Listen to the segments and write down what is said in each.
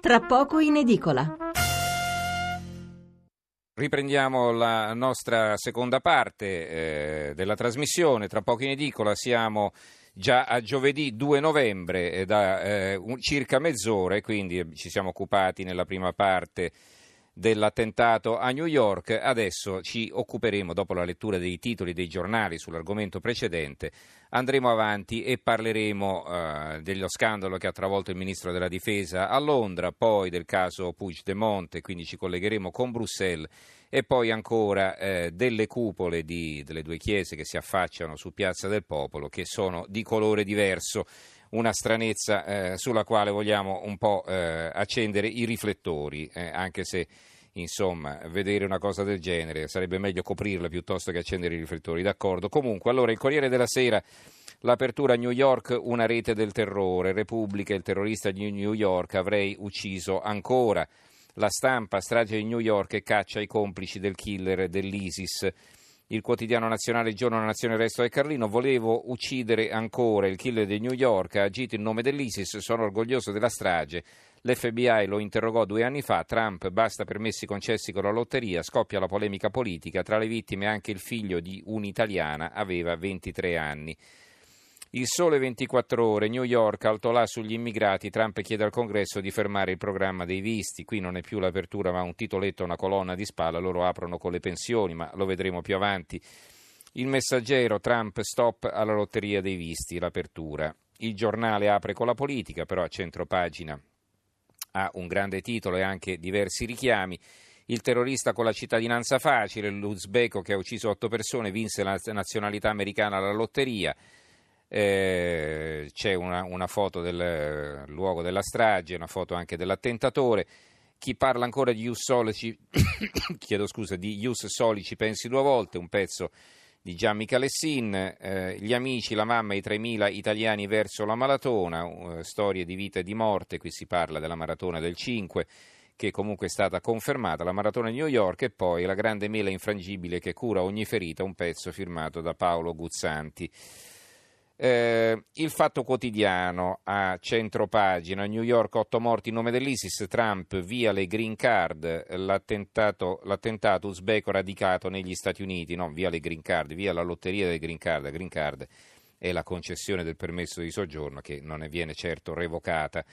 Tra poco in edicola. Riprendiamo la nostra seconda parte eh, della trasmissione. Tra poco in edicola siamo già a giovedì 2 novembre eh, da eh, un, circa mezz'ora quindi ci siamo occupati nella prima parte dell'attentato a New York. Adesso ci occuperemo, dopo la lettura dei titoli dei giornali sull'argomento precedente, andremo avanti e parleremo eh, dello scandalo che ha travolto il ministro della difesa a Londra, poi del caso Puigdemont, quindi ci collegheremo con Bruxelles e poi ancora eh, delle cupole di, delle due chiese che si affacciano su Piazza del Popolo che sono di colore diverso una stranezza eh, sulla quale vogliamo un po' eh, accendere i riflettori, eh, anche se insomma, vedere una cosa del genere sarebbe meglio coprirla piuttosto che accendere i riflettori, d'accordo? Comunque, allora il Corriere della Sera L'apertura a New York, una rete del terrore. Repubblica, il terrorista di New York, avrei ucciso ancora. La stampa, strage di New York e caccia i complici del killer dell'ISIS il quotidiano nazionale Giorno, la Nazione, Resto e Carlino, volevo uccidere ancora il killer di New York, ha agito in nome dell'ISIS, sono orgoglioso della strage. L'FBI lo interrogò due anni fa, Trump basta permessi concessi con la lotteria, scoppia la polemica politica, tra le vittime anche il figlio di un'italiana, aveva 23 anni. Il sole 24 ore, New York, alto là sugli immigrati, Trump chiede al congresso di fermare il programma dei visti, qui non è più l'apertura ma un titoletto, una colonna di spalla, loro aprono con le pensioni, ma lo vedremo più avanti. Il messaggero, Trump, stop alla lotteria dei visti, l'apertura. Il giornale apre con la politica, però a centro pagina ha un grande titolo e anche diversi richiami. Il terrorista con la cittadinanza facile, l'Uzbeko che ha ucciso otto persone, vinse la nazionalità americana alla lotteria. Eh, c'è una, una, foto del luogo della strage, una foto anche dell'attentatore. Chi parla ancora di Ius Solici, chiedo scusa, di Ius Solici pensi due volte, un pezzo di Gianni Calessin, eh, gli amici, la mamma e i 3.000 italiani verso la maratona, uh, storie di vita e di morte, qui si parla della maratona del 5 che comunque è stata confermata, la maratona di New York e poi la grande mela infrangibile che cura ogni ferita, un pezzo firmato da Paolo Guzzanti. Eh, il Fatto Quotidiano a centro pagina, New York 8 morti in nome dell'ISIS, Trump via le green card, l'attentato, l'attentato uzbeko radicato negli Stati Uniti, no, via le green card, via la lotteria delle green card, la green card è la concessione del permesso di soggiorno che non viene certo revocata.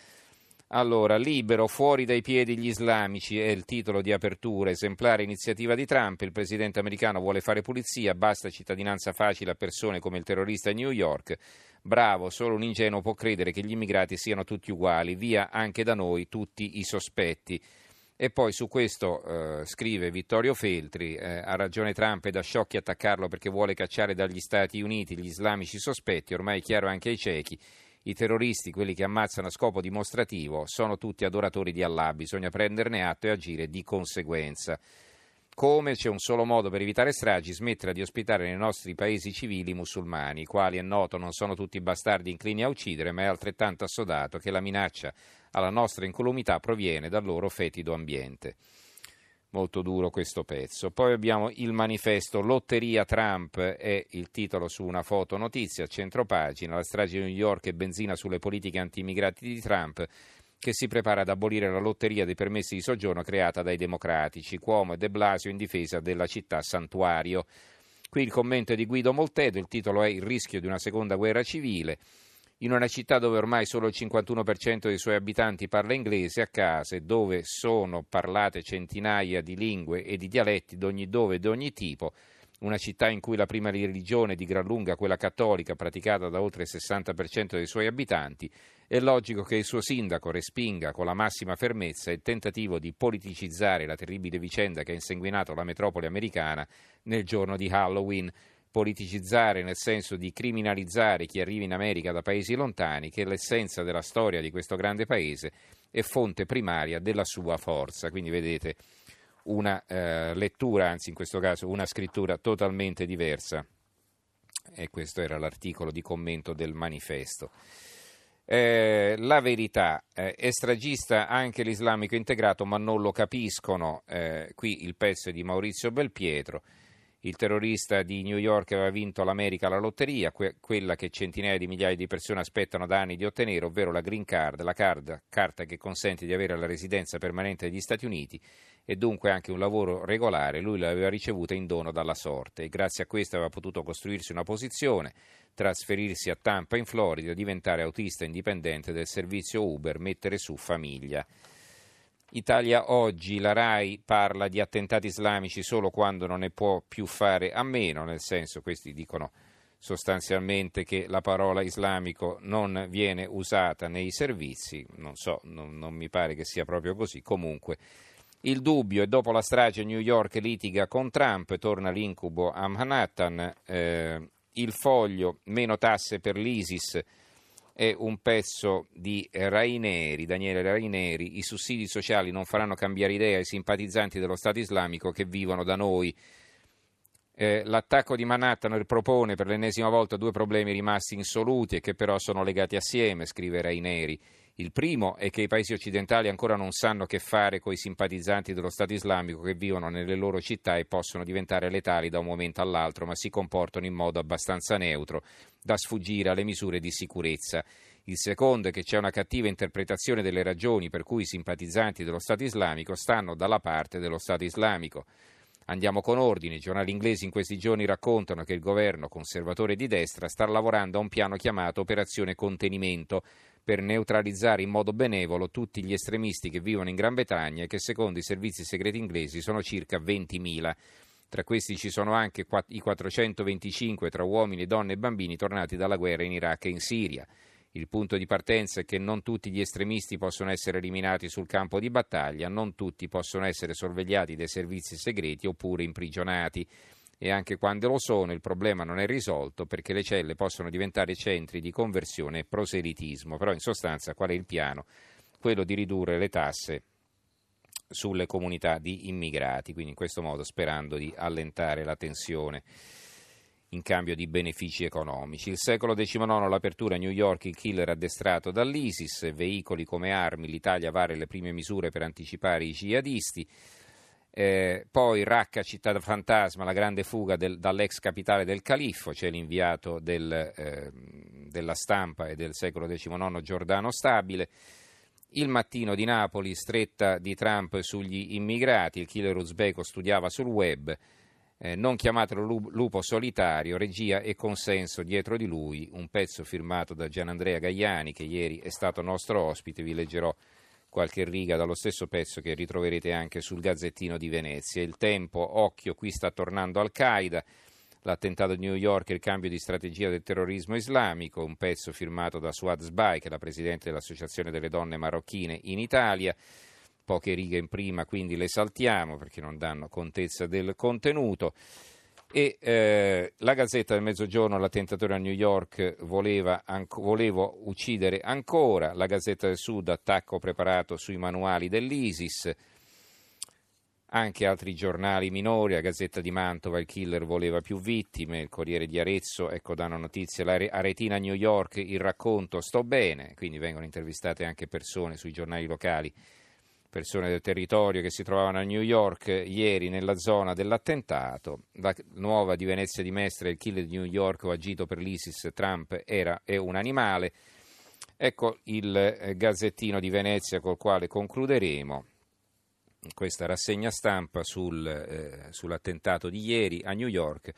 Allora, libero, fuori dai piedi gli islamici è il titolo di apertura, esemplare iniziativa di Trump, il presidente americano vuole fare pulizia, basta cittadinanza facile a persone come il terrorista a New York, bravo, solo un ingenuo può credere che gli immigrati siano tutti uguali, via anche da noi tutti i sospetti. E poi su questo eh, scrive Vittorio Feltri, eh, ha ragione Trump, è da sciocchi attaccarlo perché vuole cacciare dagli Stati Uniti gli islamici sospetti, ormai è chiaro anche ai ciechi i terroristi, quelli che ammazzano a scopo dimostrativo, sono tutti adoratori di Allah, bisogna prenderne atto e agire di conseguenza. Come c'è un solo modo per evitare stragi, smettere di ospitare nei nostri paesi civili musulmani, i quali è noto non sono tutti bastardi inclini a uccidere, ma è altrettanto assodato che la minaccia alla nostra incolumità proviene dal loro fetido ambiente molto duro questo pezzo. Poi abbiamo il manifesto Lotteria Trump è il titolo su una foto notizia, centropagina, la strage di New York e benzina sulle politiche anti-immigrati di Trump che si prepara ad abolire la lotteria dei permessi di soggiorno creata dai democratici, Cuomo e De Blasio in difesa della città santuario. Qui il commento è di Guido Moltedo, il titolo è Il rischio di una seconda guerra civile in una città dove ormai solo il 51% dei suoi abitanti parla inglese, a casa e dove sono parlate centinaia di lingue e di dialetti d'ogni dove e di ogni tipo, una città in cui la prima religione di gran lunga quella cattolica praticata da oltre il 60% dei suoi abitanti, è logico che il suo sindaco respinga con la massima fermezza il tentativo di politicizzare la terribile vicenda che ha insanguinato la metropoli americana nel giorno di Halloween politicizzare nel senso di criminalizzare chi arriva in America da paesi lontani, che l'essenza della storia di questo grande paese è fonte primaria della sua forza. Quindi vedete una eh, lettura, anzi in questo caso una scrittura totalmente diversa. E questo era l'articolo di commento del manifesto. Eh, la verità eh, è stragista anche l'islamico integrato, ma non lo capiscono. Eh, qui il pezzo è di Maurizio Belpietro. Il terrorista di New York aveva vinto l'America alla lotteria, que- quella che centinaia di migliaia di persone aspettano da anni di ottenere, ovvero la Green Card, la card, carta che consente di avere la residenza permanente negli Stati Uniti e dunque anche un lavoro regolare. Lui l'aveva ricevuta in dono dalla sorte e grazie a questo aveva potuto costruirsi una posizione, trasferirsi a Tampa in Florida, diventare autista indipendente del servizio Uber, mettere su famiglia. Italia oggi, la RAI parla di attentati islamici solo quando non ne può più fare a meno, nel senso questi dicono sostanzialmente che la parola islamico non viene usata nei servizi, non so, non, non mi pare che sia proprio così, comunque il dubbio è dopo la strage New York litiga con Trump, torna l'incubo a Manhattan, eh, il foglio meno tasse per l'ISIS, è un pezzo di Raineri, Daniele Raineri, i sussidi sociali non faranno cambiare idea ai simpatizzanti dello Stato islamico che vivono da noi. Eh, l'attacco di Manhattan ripropone per l'ennesima volta due problemi rimasti insoluti e che però sono legati assieme, scrive Raineri. Il primo è che i paesi occidentali ancora non sanno che fare con i simpatizzanti dello Stato islamico che vivono nelle loro città e possono diventare letali da un momento all'altro, ma si comportano in modo abbastanza neutro da sfuggire alle misure di sicurezza. Il secondo è che c'è una cattiva interpretazione delle ragioni per cui i simpatizzanti dello Stato islamico stanno dalla parte dello Stato islamico. Andiamo con ordine. I giornali inglesi in questi giorni raccontano che il governo conservatore di destra sta lavorando a un piano chiamato Operazione Contenimento per neutralizzare in modo benevolo tutti gli estremisti che vivono in Gran Bretagna e che secondo i servizi segreti inglesi sono circa 20.000. Tra questi ci sono anche i 425 tra uomini, donne e bambini tornati dalla guerra in Iraq e in Siria. Il punto di partenza è che non tutti gli estremisti possono essere eliminati sul campo di battaglia, non tutti possono essere sorvegliati dai servizi segreti oppure imprigionati. E anche quando lo sono il problema non è risolto perché le celle possono diventare centri di conversione e proselitismo. Però in sostanza qual è il piano? Quello di ridurre le tasse sulle comunità di immigrati, quindi in questo modo sperando di allentare la tensione in cambio di benefici economici. Il secolo XIX, l'apertura a New York, il killer addestrato dall'ISIS, veicoli come armi, l'Italia vare le prime misure per anticipare i jihadisti. Eh, poi Raqqa, città fantasma, la grande fuga del, dall'ex capitale del califfo, c'è l'inviato del, eh, della stampa e del secolo XIX Giordano Stabile. Il mattino di Napoli, stretta di Trump sugli immigrati, il killer uzbeko studiava sul web eh, non chiamatelo lupo solitario, regia e consenso dietro di lui, un pezzo firmato da Gianandrea Gaiani che ieri è stato nostro ospite, vi leggerò qualche riga dallo stesso pezzo che ritroverete anche sul Gazzettino di Venezia. Il tempo, occhio, qui sta tornando Al-Qaeda, l'attentato di New York e il cambio di strategia del terrorismo islamico, un pezzo firmato da Suad Sbai, che è la Presidente dell'Associazione delle Donne Marocchine in Italia poche righe in prima, quindi le saltiamo perché non danno contezza del contenuto. E eh, la Gazzetta del Mezzogiorno, l'attentatore a New York, voleva anco, volevo uccidere ancora. La Gazzetta del Sud, attacco preparato sui manuali dell'ISIS. Anche altri giornali minori, la Gazzetta di Mantova, il killer voleva più vittime, il Corriere di Arezzo, ecco danno notizie, la Aretina New York, il racconto sto bene, quindi vengono intervistate anche persone sui giornali locali persone del territorio che si trovavano a New York ieri nella zona dell'attentato. La nuova di Venezia di Mestre, il killer di New York ho agito per l'ISIS, Trump era, è un animale. Ecco il eh, gazzettino di Venezia col quale concluderemo questa rassegna stampa sul, eh, sull'attentato di ieri a New York.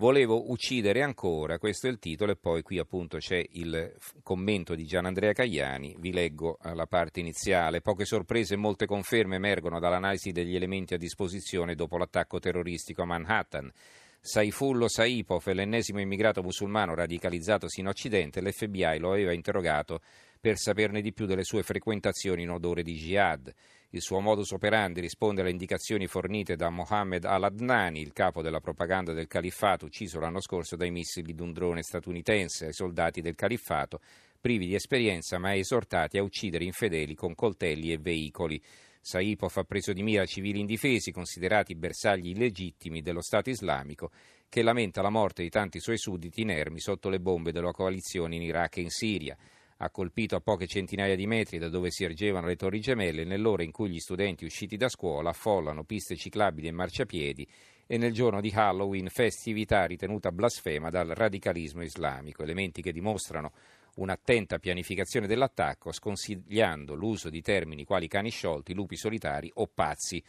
Volevo uccidere ancora, questo è il titolo e poi qui appunto c'è il commento di Gian Andrea Cagliani, vi leggo la parte iniziale. Poche sorprese e molte conferme emergono dall'analisi degli elementi a disposizione dopo l'attacco terroristico a Manhattan. Saifullo Saipov, l'ennesimo immigrato musulmano radicalizzatosi in Occidente, l'FBI lo aveva interrogato per saperne di più delle sue frequentazioni in odore di jihad. Il suo modus operandi risponde alle indicazioni fornite da Mohammed al-Adnani, il capo della propaganda del califfato, ucciso l'anno scorso dai missili di un drone statunitense ai soldati del califfato, privi di esperienza ma esortati a uccidere infedeli con coltelli e veicoli. Saipov ha preso di mira civili indifesi, considerati bersagli illegittimi dello Stato islamico, che lamenta la morte di tanti suoi sudditi inermi sotto le bombe della coalizione in Iraq e in Siria ha colpito a poche centinaia di metri da dove si ergevano le torri gemelle nell'ora in cui gli studenti usciti da scuola affollano piste ciclabili e marciapiedi e nel giorno di Halloween festività ritenuta blasfema dal radicalismo islamico, elementi che dimostrano un'attenta pianificazione dell'attacco, sconsigliando l'uso di termini quali cani sciolti, lupi solitari o pazzi.